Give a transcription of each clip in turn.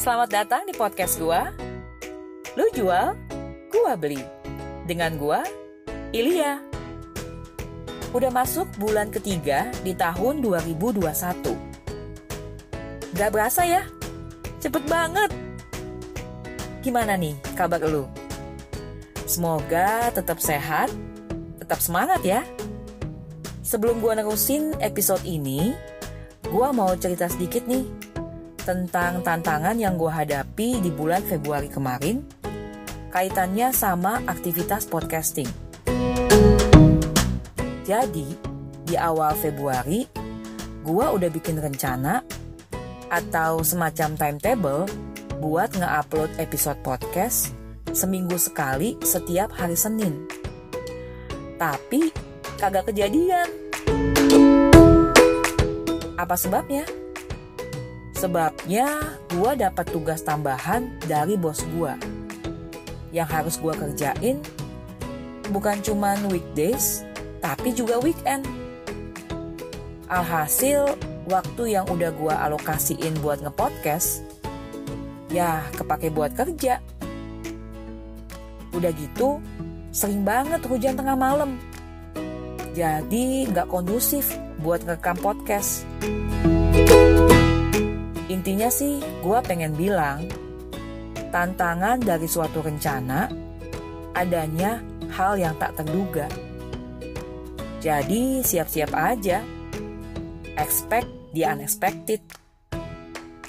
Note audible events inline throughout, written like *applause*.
Selamat datang di podcast gua. Lu jual, gua beli. Dengan gua, Ilya. Udah masuk bulan ketiga di tahun 2021. Gak berasa ya? Cepet banget. Gimana nih kabar lu? Semoga tetap sehat, tetap semangat ya. Sebelum gua nerusin episode ini, gua mau cerita sedikit nih tentang tantangan yang gua hadapi di bulan Februari kemarin kaitannya sama aktivitas podcasting. Jadi, di awal Februari, gua udah bikin rencana atau semacam timetable buat nge-upload episode podcast seminggu sekali setiap hari Senin. Tapi kagak kejadian. Apa sebabnya? Sebabnya gua dapat tugas tambahan dari bos gua. Yang harus gua kerjain bukan cuman weekdays, tapi juga weekend. Alhasil, waktu yang udah gua alokasiin buat ngepodcast, ya kepake buat kerja. Udah gitu, sering banget hujan tengah malam. Jadi nggak kondusif buat ngerekam podcast. Intinya sih, gue pengen bilang, tantangan dari suatu rencana adanya hal yang tak terduga. Jadi siap-siap aja, expect the unexpected.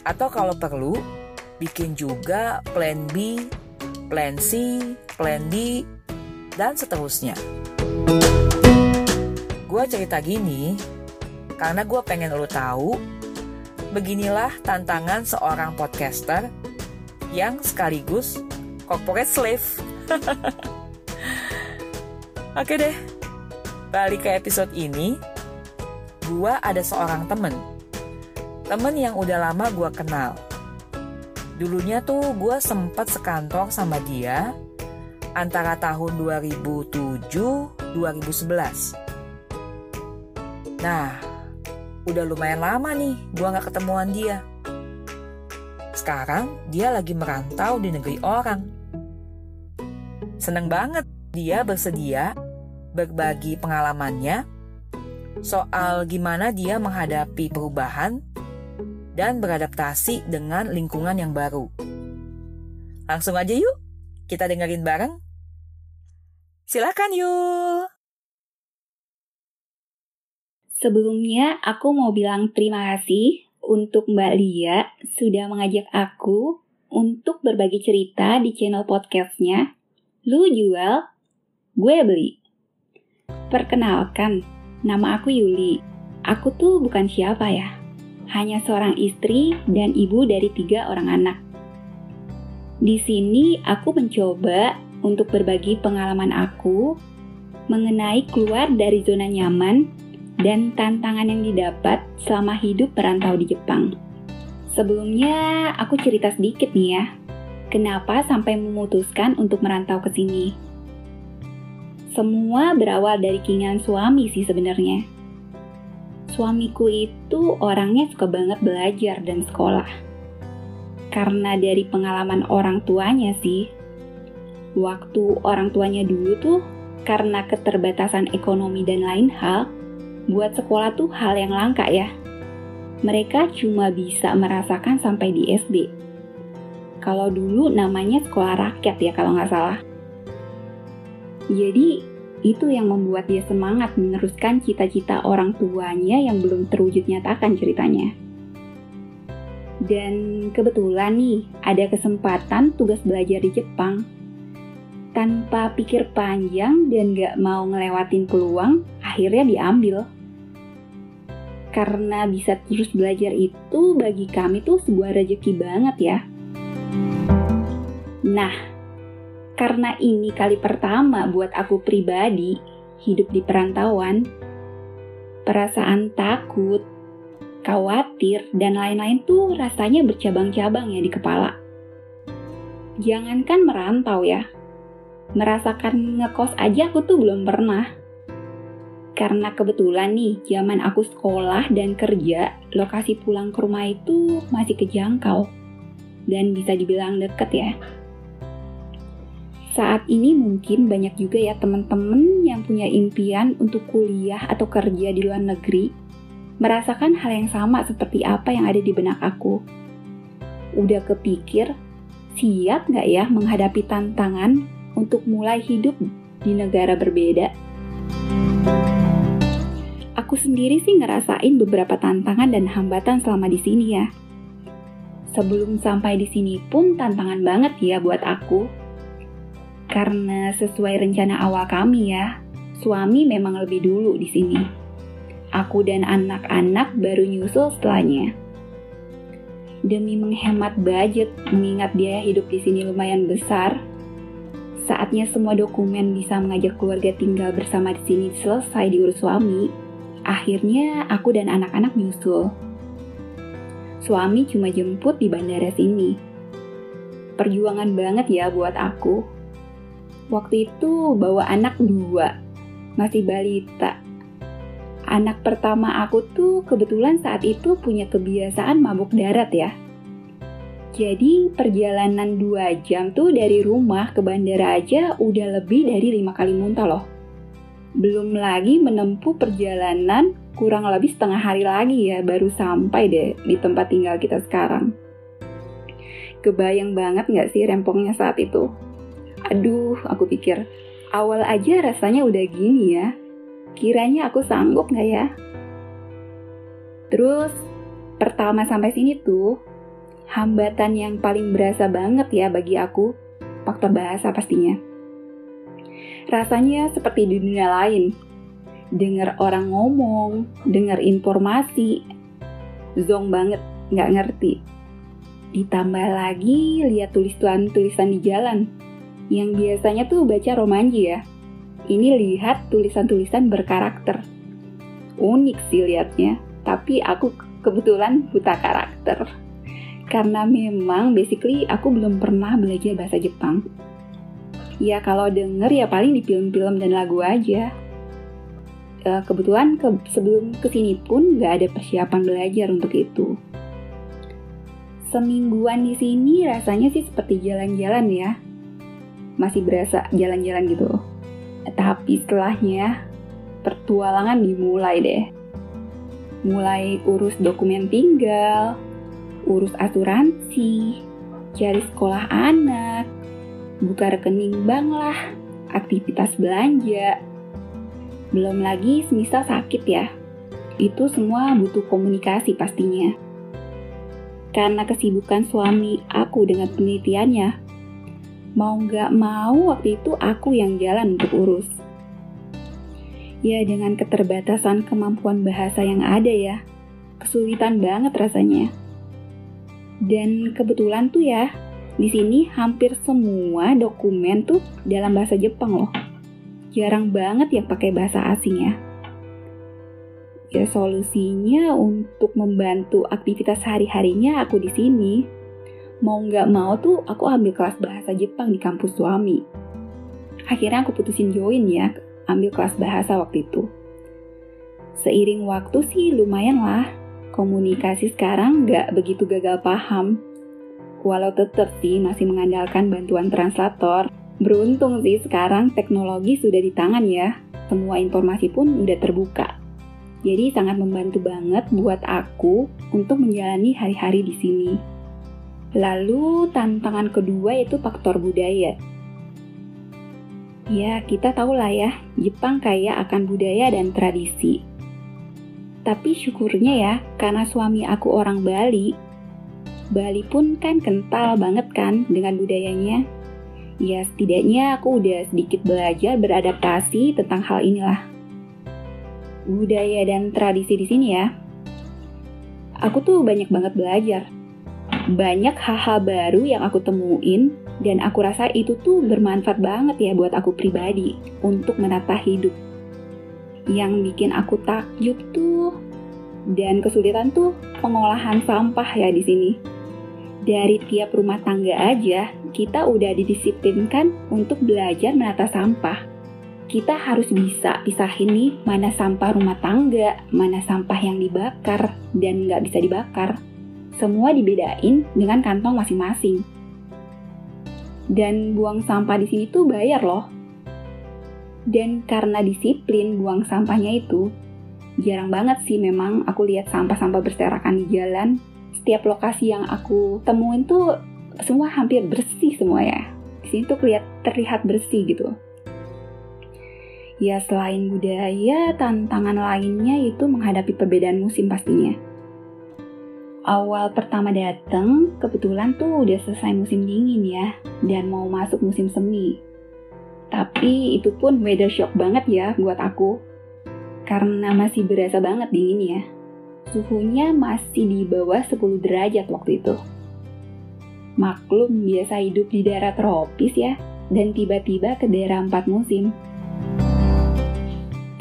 Atau kalau perlu, bikin juga plan B, plan C, plan D, dan seterusnya. Gue cerita gini karena gue pengen lo tahu beginilah tantangan seorang podcaster yang sekaligus corporate slave. *laughs* Oke deh, balik ke episode ini. Gue ada seorang temen, temen yang udah lama gue kenal. Dulunya tuh gue sempet sekantor sama dia antara tahun 2007-2011. Nah, udah lumayan lama nih gue gak ketemuan dia. Sekarang dia lagi merantau di negeri orang. Seneng banget dia bersedia berbagi pengalamannya soal gimana dia menghadapi perubahan dan beradaptasi dengan lingkungan yang baru. Langsung aja yuk, kita dengerin bareng. Silakan yuk. Sebelumnya, aku mau bilang terima kasih untuk Mbak Lia sudah mengajak aku untuk berbagi cerita di channel podcastnya. Lu jual, gue beli. Perkenalkan, nama aku Yuli. Aku tuh bukan siapa ya, hanya seorang istri dan ibu dari tiga orang anak. Di sini aku mencoba untuk berbagi pengalaman aku mengenai keluar dari zona nyaman dan tantangan yang didapat selama hidup perantau di Jepang. Sebelumnya, aku cerita sedikit nih ya, kenapa sampai memutuskan untuk merantau ke sini. Semua berawal dari keinginan suami sih sebenarnya. Suamiku itu orangnya suka banget belajar dan sekolah. Karena dari pengalaman orang tuanya sih, waktu orang tuanya dulu tuh karena keterbatasan ekonomi dan lain hal, buat sekolah tuh hal yang langka ya. Mereka cuma bisa merasakan sampai di SD. Kalau dulu namanya sekolah rakyat ya kalau nggak salah. Jadi itu yang membuat dia semangat meneruskan cita-cita orang tuanya yang belum terwujud nyatakan ceritanya. Dan kebetulan nih, ada kesempatan tugas belajar di Jepang. Tanpa pikir panjang dan gak mau ngelewatin peluang, akhirnya diambil karena bisa terus belajar itu bagi kami tuh sebuah rezeki banget ya. Nah, karena ini kali pertama buat aku pribadi hidup di perantauan, perasaan takut, khawatir, dan lain-lain tuh rasanya bercabang-cabang ya di kepala. Jangankan merantau ya, merasakan ngekos aja aku tuh belum pernah karena kebetulan nih zaman aku sekolah dan kerja, lokasi pulang ke rumah itu masih kejangkau. dan bisa dibilang deket ya. Saat ini mungkin banyak juga ya teman-teman yang punya impian untuk kuliah atau kerja di luar negeri, merasakan hal yang sama seperti apa yang ada di benak aku. Udah kepikir, siap nggak ya menghadapi tantangan untuk mulai hidup di negara berbeda? Aku sendiri sih ngerasain beberapa tantangan dan hambatan selama di sini ya. Sebelum sampai di sini pun tantangan banget ya buat aku. Karena sesuai rencana awal kami ya, suami memang lebih dulu di sini. Aku dan anak-anak baru nyusul setelahnya. Demi menghemat budget, mengingat biaya hidup di sini lumayan besar, saatnya semua dokumen bisa mengajak keluarga tinggal bersama di sini selesai diurus suami, Akhirnya aku dan anak-anak nyusul. Suami cuma jemput di bandara sini. Perjuangan banget ya buat aku. Waktu itu bawa anak dua, masih balita. Anak pertama aku tuh kebetulan saat itu punya kebiasaan mabuk darat ya. Jadi perjalanan dua jam tuh dari rumah ke bandara aja udah lebih dari lima kali muntah loh. Belum lagi menempuh perjalanan kurang lebih setengah hari lagi ya baru sampai deh di tempat tinggal kita sekarang. Kebayang banget nggak sih rempongnya saat itu? Aduh, aku pikir awal aja rasanya udah gini ya. Kiranya aku sanggup nggak ya? Terus pertama sampai sini tuh hambatan yang paling berasa banget ya bagi aku faktor bahasa pastinya Rasanya seperti di dunia lain. Dengar orang ngomong, dengar informasi, zong banget, nggak ngerti. Ditambah lagi lihat tulisan-tulisan di jalan, yang biasanya tuh baca romanji ya. Ini lihat tulisan-tulisan berkarakter. Unik sih liatnya, tapi aku kebetulan buta karakter. Karena memang basically aku belum pernah belajar bahasa Jepang ya kalau denger ya paling di film-film dan lagu aja. Uh, kebetulan ke, sebelum ke sini pun nggak ada persiapan belajar untuk itu. Semingguan di sini rasanya sih seperti jalan-jalan ya. Masih berasa jalan-jalan gitu. Tapi setelahnya pertualangan dimulai deh. Mulai urus dokumen tinggal, urus asuransi, cari sekolah anak, buka rekening bank lah, aktivitas belanja. Belum lagi semisal sakit ya. Itu semua butuh komunikasi pastinya. Karena kesibukan suami aku dengan penelitiannya, mau nggak mau waktu itu aku yang jalan untuk urus. Ya dengan keterbatasan kemampuan bahasa yang ada ya, kesulitan banget rasanya. Dan kebetulan tuh ya, di sini hampir semua dokumen tuh dalam bahasa Jepang loh. Jarang banget yang pakai bahasa asing ya. Ya solusinya untuk membantu aktivitas hari-harinya aku di sini. Mau nggak mau tuh aku ambil kelas bahasa Jepang di kampus suami. Akhirnya aku putusin join ya, ambil kelas bahasa waktu itu. Seiring waktu sih lumayan lah, komunikasi sekarang nggak begitu gagal paham Walau tetap sih masih mengandalkan bantuan translator, beruntung sih sekarang teknologi sudah di tangan ya. Semua informasi pun udah terbuka. Jadi sangat membantu banget buat aku untuk menjalani hari-hari di sini. Lalu tantangan kedua yaitu faktor budaya. Ya, kita tahu lah ya, Jepang kaya akan budaya dan tradisi. Tapi syukurnya ya, karena suami aku orang Bali, Bali pun kan kental banget kan dengan budayanya. Ya setidaknya aku udah sedikit belajar beradaptasi tentang hal inilah. Budaya dan tradisi di sini ya. Aku tuh banyak banget belajar. Banyak hal-hal baru yang aku temuin dan aku rasa itu tuh bermanfaat banget ya buat aku pribadi untuk menata hidup. Yang bikin aku takjub tuh dan kesulitan tuh pengolahan sampah ya di sini dari tiap rumah tangga aja, kita udah didisiplinkan untuk belajar menata sampah. Kita harus bisa pisahin nih mana sampah rumah tangga, mana sampah yang dibakar dan nggak bisa dibakar. Semua dibedain dengan kantong masing-masing. Dan buang sampah di sini tuh bayar loh. Dan karena disiplin buang sampahnya itu, jarang banget sih memang aku lihat sampah-sampah berserakan di jalan. Setiap lokasi yang aku temuin tuh semua hampir bersih semua ya. Di sini tuh terlihat, terlihat bersih gitu. Ya selain budaya, tantangan lainnya itu menghadapi perbedaan musim pastinya awal pertama dateng, kebetulan tuh udah selesai musim dingin ya, dan mau masuk musim semi. Tapi itu pun weather shock banget ya buat aku. Karena masih berasa banget dingin ya. Suhunya masih di bawah 10 derajat waktu itu. Maklum biasa hidup di daerah tropis ya, dan tiba-tiba ke daerah empat musim.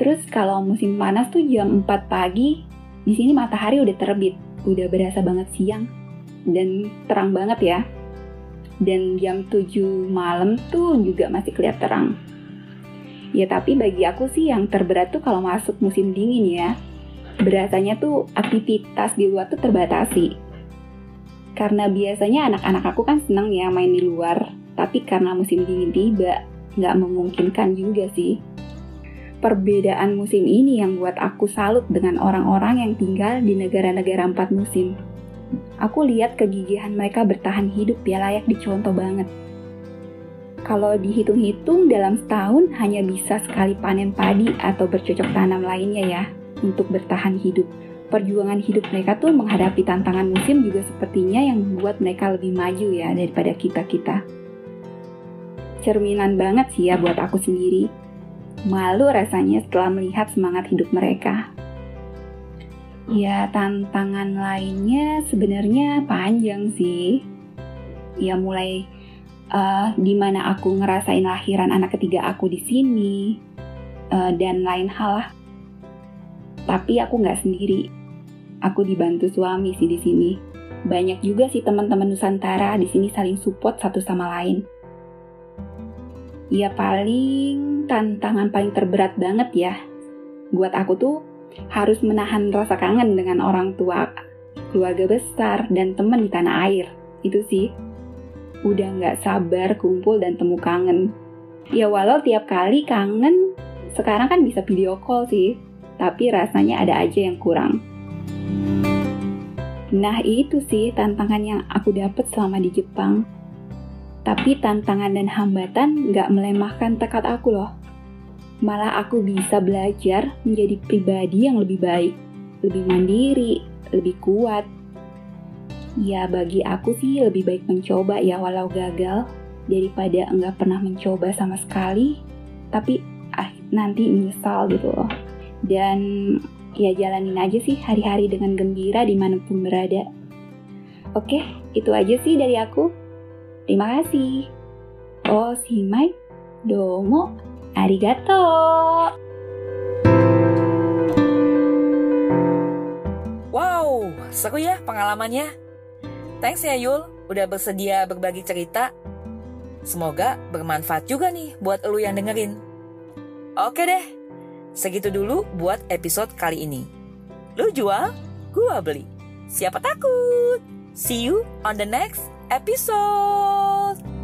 Terus kalau musim panas tuh jam 4 pagi, di sini matahari udah terbit udah berasa banget siang dan terang banget ya. Dan jam 7 malam tuh juga masih kelihatan terang. Ya tapi bagi aku sih yang terberat tuh kalau masuk musim dingin ya. Berasanya tuh aktivitas di luar tuh terbatasi. Karena biasanya anak-anak aku kan seneng ya main di luar. Tapi karena musim dingin tiba, nggak memungkinkan juga sih perbedaan musim ini yang buat aku salut dengan orang-orang yang tinggal di negara-negara empat musim. Aku lihat kegigihan mereka bertahan hidup ya layak dicontoh banget. Kalau dihitung-hitung dalam setahun hanya bisa sekali panen padi atau bercocok tanam lainnya ya untuk bertahan hidup. Perjuangan hidup mereka tuh menghadapi tantangan musim juga sepertinya yang membuat mereka lebih maju ya daripada kita-kita. Cerminan banget sih ya buat aku sendiri Malu rasanya setelah melihat semangat hidup mereka. Ya, tantangan lainnya sebenarnya panjang sih. Ya, mulai uh, di mana aku ngerasain lahiran anak ketiga aku di sini, uh, dan lain hal lah. Tapi aku nggak sendiri. Aku dibantu suami sih di sini. Banyak juga sih teman-teman Nusantara di sini saling support satu sama lain. Ya paling tantangan paling terberat banget ya. Buat aku tuh harus menahan rasa kangen dengan orang tua, keluarga besar, dan teman di tanah air. Itu sih. Udah nggak sabar kumpul dan temu kangen. Ya walau tiap kali kangen, sekarang kan bisa video call sih. Tapi rasanya ada aja yang kurang. Nah itu sih tantangan yang aku dapet selama di Jepang tapi tantangan dan hambatan gak melemahkan tekad aku loh. Malah aku bisa belajar menjadi pribadi yang lebih baik, lebih mandiri, lebih kuat. Ya bagi aku sih lebih baik mencoba ya walau gagal, daripada enggak pernah mencoba sama sekali, tapi ah, nanti menyesal gitu loh. Dan ya jalanin aja sih hari-hari dengan gembira di mana pun berada. Oke, itu aja sih dari aku. Terima kasih. Oh, simai, domo, arigato. Wow, seru ya pengalamannya. Thanks ya Yul, udah bersedia berbagi cerita. Semoga bermanfaat juga nih buat lu yang dengerin. Oke deh, segitu dulu buat episode kali ini. Lu jual, gua beli. Siapa takut? See you on the next episode.